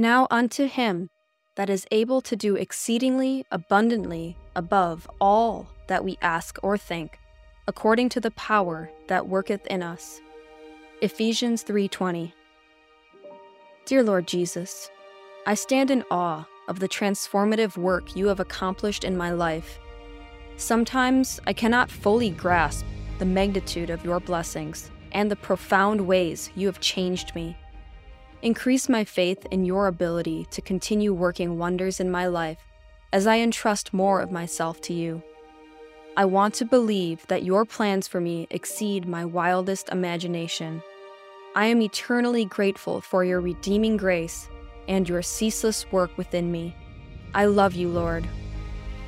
Now unto him that is able to do exceedingly abundantly above all that we ask or think, according to the power that worketh in us. Ephesians 3:20. Dear Lord Jesus, I stand in awe of the transformative work you have accomplished in my life. Sometimes I cannot fully grasp the magnitude of your blessings and the profound ways you have changed me. Increase my faith in your ability to continue working wonders in my life as I entrust more of myself to you. I want to believe that your plans for me exceed my wildest imagination. I am eternally grateful for your redeeming grace and your ceaseless work within me. I love you, Lord.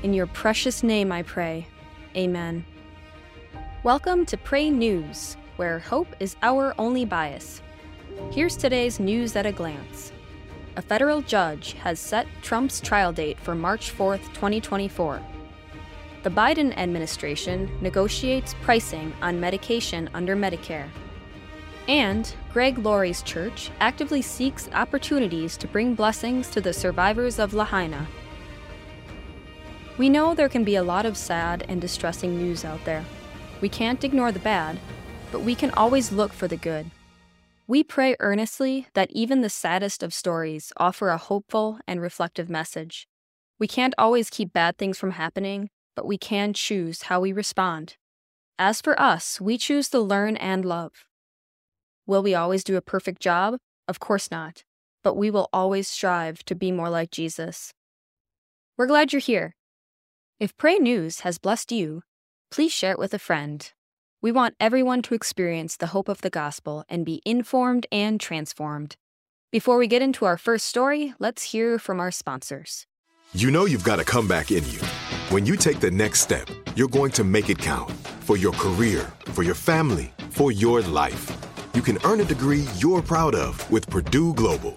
In your precious name I pray. Amen. Welcome to Pray News, where hope is our only bias. Here's today's news at a glance. A federal judge has set Trump's trial date for March 4, 2024. The Biden administration negotiates pricing on medication under Medicare. And Greg Laurie's church actively seeks opportunities to bring blessings to the survivors of Lahaina. We know there can be a lot of sad and distressing news out there. We can't ignore the bad, but we can always look for the good. We pray earnestly that even the saddest of stories offer a hopeful and reflective message. We can't always keep bad things from happening, but we can choose how we respond. As for us, we choose to learn and love. Will we always do a perfect job? Of course not, but we will always strive to be more like Jesus. We're glad you're here. If Pray News has blessed you, please share it with a friend we want everyone to experience the hope of the gospel and be informed and transformed. Before we get into our first story, let's hear from our sponsors. You know you've got a comeback in you. When you take the next step, you're going to make it count for your career, for your family, for your life. You can earn a degree you're proud of with Purdue Global.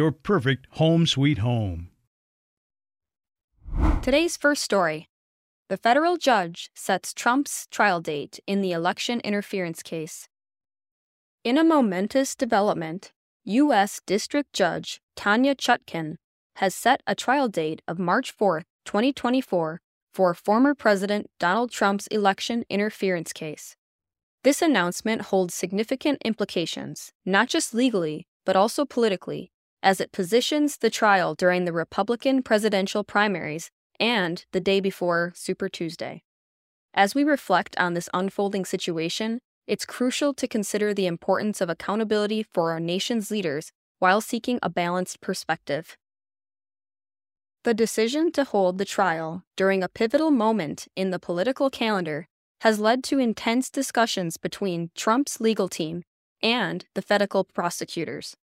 perfect home sweet home. Today's first story The federal judge sets Trump's trial date in the election interference case. In a momentous development, U.S. District Judge Tanya Chutkan has set a trial date of March 4, 2024, for former President Donald Trump's election interference case. This announcement holds significant implications, not just legally, but also politically, as it positions the trial during the Republican presidential primaries and the day before Super Tuesday. As we reflect on this unfolding situation, it's crucial to consider the importance of accountability for our nation's leaders while seeking a balanced perspective. The decision to hold the trial during a pivotal moment in the political calendar has led to intense discussions between Trump's legal team and the federal prosecutors.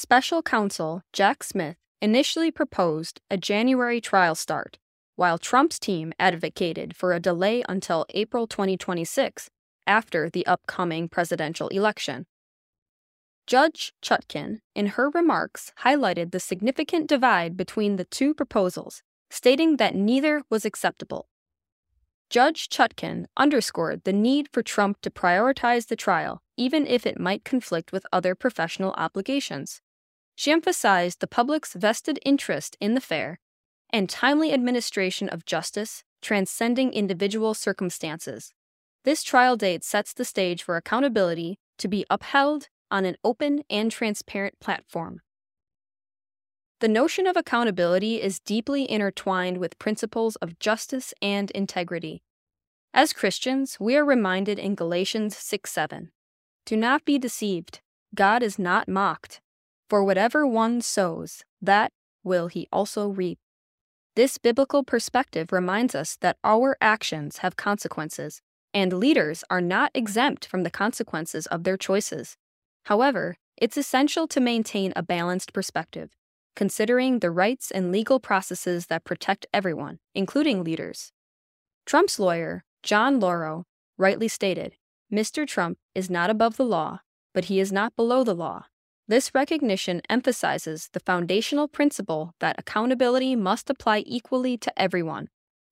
Special counsel Jack Smith initially proposed a January trial start, while Trump's team advocated for a delay until April 2026 after the upcoming presidential election. Judge Chutkan, in her remarks, highlighted the significant divide between the two proposals, stating that neither was acceptable. Judge Chutkan underscored the need for Trump to prioritize the trial even if it might conflict with other professional obligations. She emphasized the public's vested interest in the fair and timely administration of justice transcending individual circumstances. This trial date sets the stage for accountability to be upheld on an open and transparent platform. The notion of accountability is deeply intertwined with principles of justice and integrity. As Christians, we are reminded in Galatians 6 7 Do not be deceived, God is not mocked. For whatever one sows, that will he also reap. This biblical perspective reminds us that our actions have consequences, and leaders are not exempt from the consequences of their choices. However, it's essential to maintain a balanced perspective, considering the rights and legal processes that protect everyone, including leaders. Trump's lawyer, John Lauro, rightly stated Mr. Trump is not above the law, but he is not below the law. This recognition emphasizes the foundational principle that accountability must apply equally to everyone,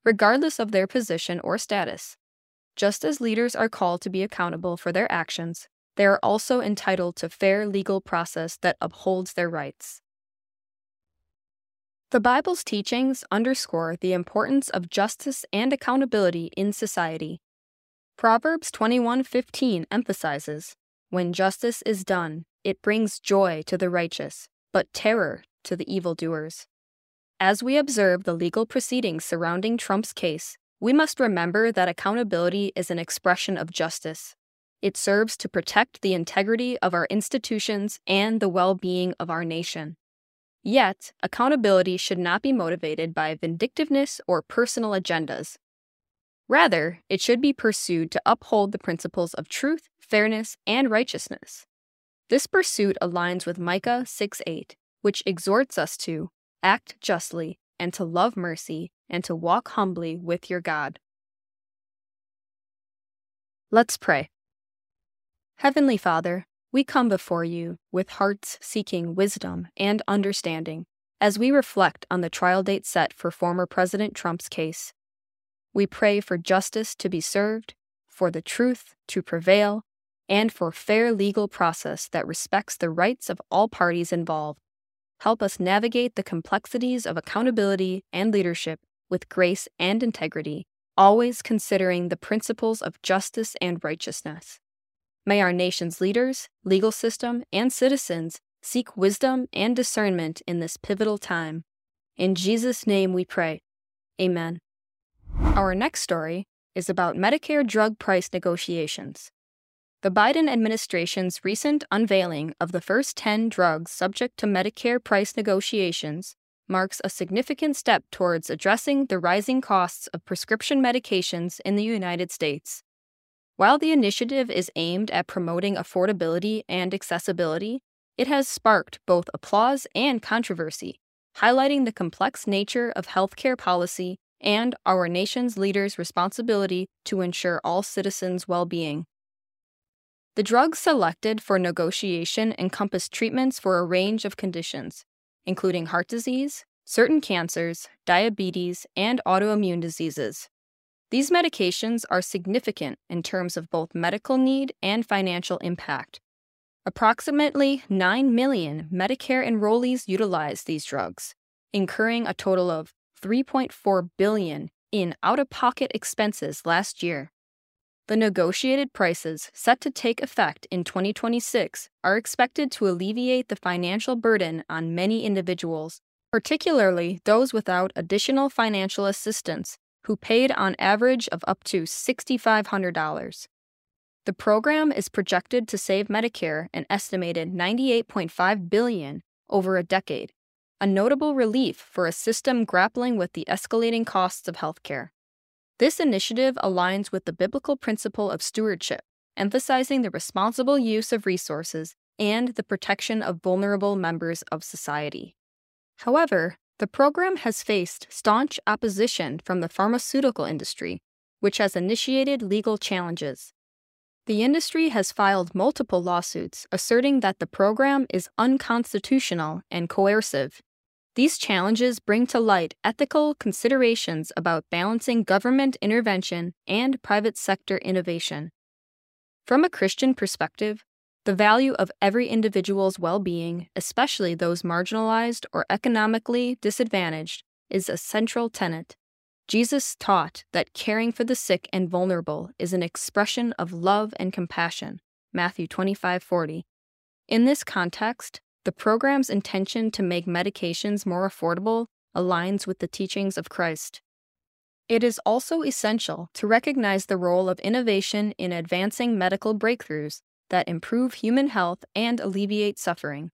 regardless of their position or status. Just as leaders are called to be accountable for their actions, they are also entitled to fair legal process that upholds their rights. The Bible's teachings underscore the importance of justice and accountability in society. Proverbs 21:15 emphasizes, "When justice is done, it brings joy to the righteous, but terror to the evildoers. As we observe the legal proceedings surrounding Trump's case, we must remember that accountability is an expression of justice. It serves to protect the integrity of our institutions and the well being of our nation. Yet, accountability should not be motivated by vindictiveness or personal agendas. Rather, it should be pursued to uphold the principles of truth, fairness, and righteousness. This pursuit aligns with Micah 6 8, which exhorts us to act justly and to love mercy and to walk humbly with your God. Let's pray. Heavenly Father, we come before you with hearts seeking wisdom and understanding as we reflect on the trial date set for former President Trump's case. We pray for justice to be served, for the truth to prevail, and for fair legal process that respects the rights of all parties involved. Help us navigate the complexities of accountability and leadership with grace and integrity, always considering the principles of justice and righteousness. May our nation's leaders, legal system, and citizens seek wisdom and discernment in this pivotal time. In Jesus' name we pray. Amen. Our next story is about Medicare drug price negotiations. The Biden administration's recent unveiling of the first 10 drugs subject to Medicare price negotiations marks a significant step towards addressing the rising costs of prescription medications in the United States. While the initiative is aimed at promoting affordability and accessibility, it has sparked both applause and controversy, highlighting the complex nature of healthcare policy and our nation's leaders' responsibility to ensure all citizens' well being. The drugs selected for negotiation encompass treatments for a range of conditions, including heart disease, certain cancers, diabetes, and autoimmune diseases. These medications are significant in terms of both medical need and financial impact. Approximately 9 million Medicare enrollees utilize these drugs, incurring a total of 3.4 billion in out-of-pocket expenses last year. The negotiated prices set to take effect in 2026 are expected to alleviate the financial burden on many individuals, particularly those without additional financial assistance who paid on average of up to $6,500. The program is projected to save Medicare an estimated 98.5 billion over a decade, a notable relief for a system grappling with the escalating costs of healthcare. This initiative aligns with the biblical principle of stewardship, emphasizing the responsible use of resources and the protection of vulnerable members of society. However, the program has faced staunch opposition from the pharmaceutical industry, which has initiated legal challenges. The industry has filed multiple lawsuits asserting that the program is unconstitutional and coercive these challenges bring to light ethical considerations about balancing government intervention and private sector innovation. From a Christian perspective, The value of every individual's well being, especially those marginalized or economically disadvantaged, is a central tenet. Jesus taught that caring for the sick and vulnerable is an expression of love and compassion. Matthew 25:40. In this context, the program's intention to make medications more affordable aligns with the teachings of Christ. It is also essential to recognize the role of innovation in advancing medical breakthroughs that improve human health and alleviate suffering.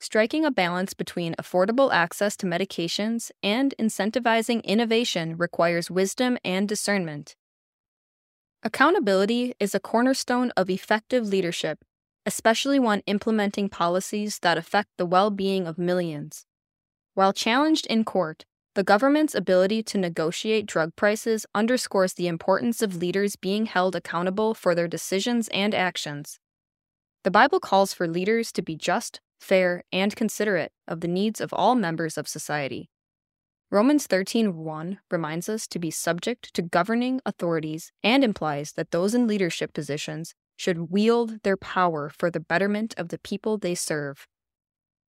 Striking a balance between affordable access to medications and incentivizing innovation requires wisdom and discernment. Accountability is a cornerstone of effective leadership, especially when implementing policies that affect the well being of millions. While challenged in court, the government's ability to negotiate drug prices underscores the importance of leaders being held accountable for their decisions and actions. The Bible calls for leaders to be just, fair, and considerate of the needs of all members of society. Romans 13:1 reminds us to be subject to governing authorities and implies that those in leadership positions should wield their power for the betterment of the people they serve.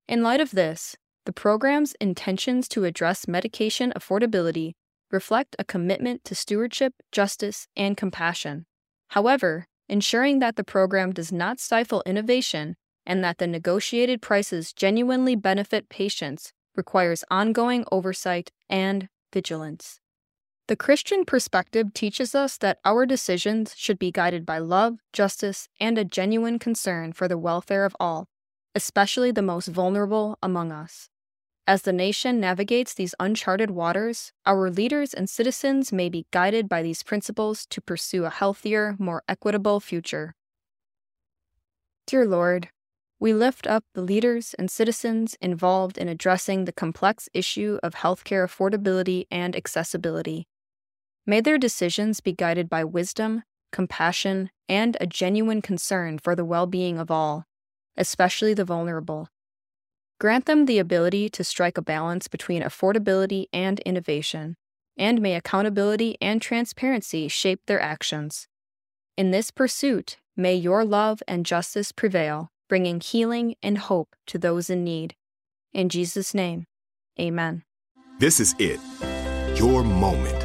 In light of this, the program's intentions to address medication affordability reflect a commitment to stewardship, justice, and compassion. However, ensuring that the program does not stifle innovation and that the negotiated prices genuinely benefit patients requires ongoing oversight and vigilance. The Christian perspective teaches us that our decisions should be guided by love, justice, and a genuine concern for the welfare of all, especially the most vulnerable among us. As the nation navigates these uncharted waters, our leaders and citizens may be guided by these principles to pursue a healthier, more equitable future. Dear Lord, we lift up the leaders and citizens involved in addressing the complex issue of healthcare affordability and accessibility. May their decisions be guided by wisdom, compassion, and a genuine concern for the well being of all, especially the vulnerable. Grant them the ability to strike a balance between affordability and innovation, and may accountability and transparency shape their actions. In this pursuit, may your love and justice prevail, bringing healing and hope to those in need. In Jesus' name, amen. This is it. Your moment.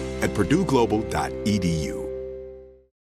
at purdueglobal.edu.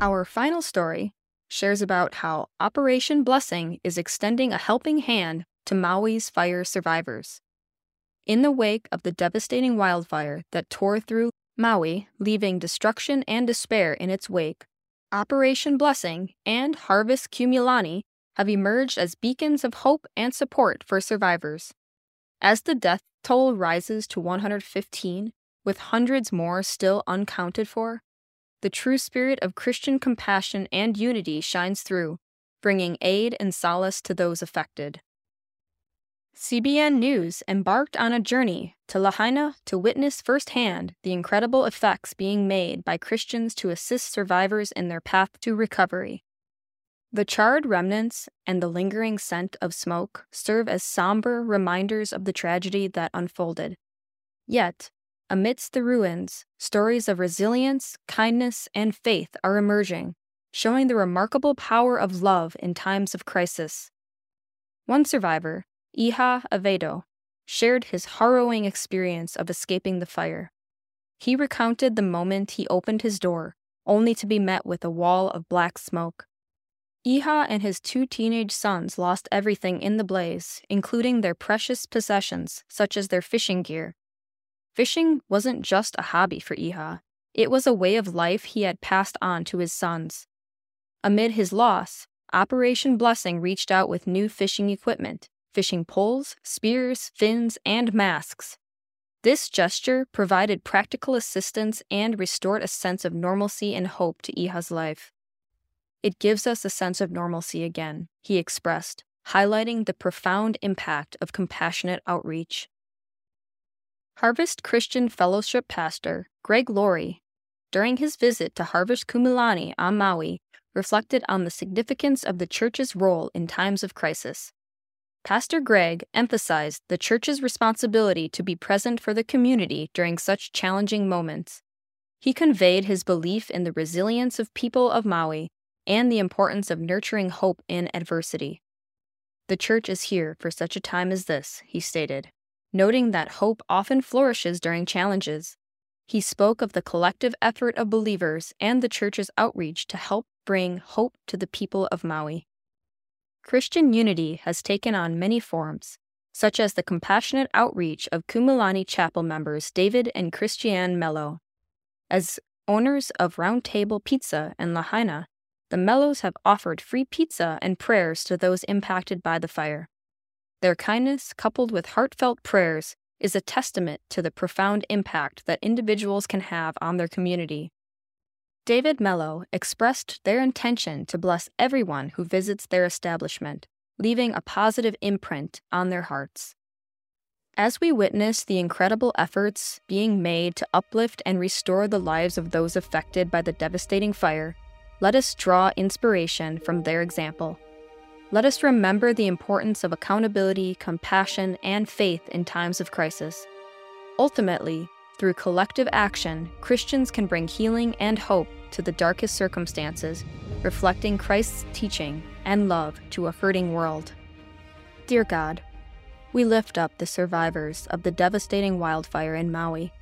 Our final story shares about how Operation Blessing is extending a helping hand to Maui's fire survivors. In the wake of the devastating wildfire that tore through Maui, leaving destruction and despair in its wake, Operation Blessing and Harvest Kumulani have emerged as beacons of hope and support for survivors. As the death toll rises to 115, with hundreds more still uncounted for, the true spirit of Christian compassion and unity shines through, bringing aid and solace to those affected. CBN News embarked on a journey to Lahaina to witness firsthand the incredible effects being made by Christians to assist survivors in their path to recovery. The charred remnants and the lingering scent of smoke serve as somber reminders of the tragedy that unfolded. Yet, amidst the ruins, stories of resilience, kindness, and faith are emerging, showing the remarkable power of love in times of crisis. One survivor, Iha Avedo, shared his harrowing experience of escaping the fire. He recounted the moment he opened his door, only to be met with a wall of black smoke. Iha and his two teenage sons lost everything in the blaze, including their precious possessions, such as their fishing gear. Fishing wasn't just a hobby for Iha, it was a way of life he had passed on to his sons. Amid his loss, Operation Blessing reached out with new fishing equipment fishing poles, spears, fins, and masks. This gesture provided practical assistance and restored a sense of normalcy and hope to Iha's life. It gives us a sense of normalcy again, he expressed, highlighting the profound impact of compassionate outreach. Harvest Christian Fellowship pastor Greg Laurie, during his visit to Harvest Kumulani on Maui, reflected on the significance of the church's role in times of crisis. Pastor Greg emphasized the church's responsibility to be present for the community during such challenging moments. He conveyed his belief in the resilience of people of Maui and the importance of nurturing hope in adversity. The church is here for such a time as this, he stated, noting that hope often flourishes during challenges. He spoke of the collective effort of believers and the church's outreach to help bring hope to the people of Maui. Christian unity has taken on many forms, such as the compassionate outreach of Kumulani Chapel members David and Christiane Mello. As owners of Round Table Pizza and Lahaina, the Mellos have offered free pizza and prayers to those impacted by the fire. Their kindness, coupled with heartfelt prayers, is a testament to the profound impact that individuals can have on their community. David Mello expressed their intention to bless everyone who visits their establishment, leaving a positive imprint on their hearts. As we witness the incredible efforts being made to uplift and restore the lives of those affected by the devastating fire, let us draw inspiration from their example. Let us remember the importance of accountability, compassion, and faith in times of crisis. Ultimately, through collective action, Christians can bring healing and hope to the darkest circumstances, reflecting Christ's teaching and love to a hurting world. Dear God, we lift up the survivors of the devastating wildfire in Maui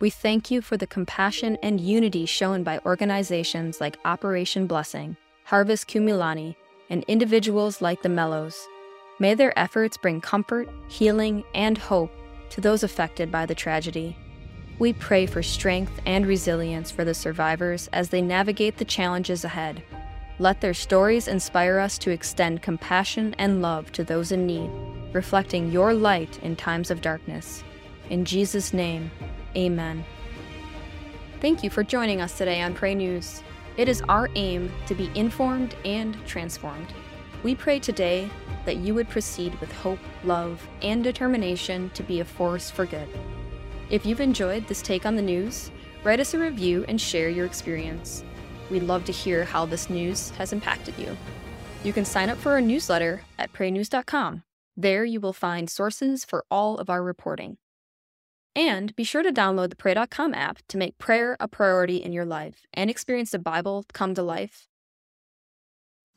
we thank you for the compassion and unity shown by organizations like Operation Blessing, Harvest Kumulani, and individuals like the Mellos. May their efforts bring comfort, healing, and hope to those affected by the tragedy. We pray for strength and resilience for the survivors as they navigate the challenges ahead. Let their stories inspire us to extend compassion and love to those in need, reflecting your light in times of darkness. In Jesus' name, Amen. Thank you for joining us today on Pray News. It is our aim to be informed and transformed. We pray today that you would proceed with hope, love, and determination to be a force for good. If you've enjoyed this take on the news, write us a review and share your experience. We'd love to hear how this news has impacted you. You can sign up for our newsletter at praynews.com. There you will find sources for all of our reporting. And be sure to download the Pray.com app to make prayer a priority in your life and experience the Bible come to life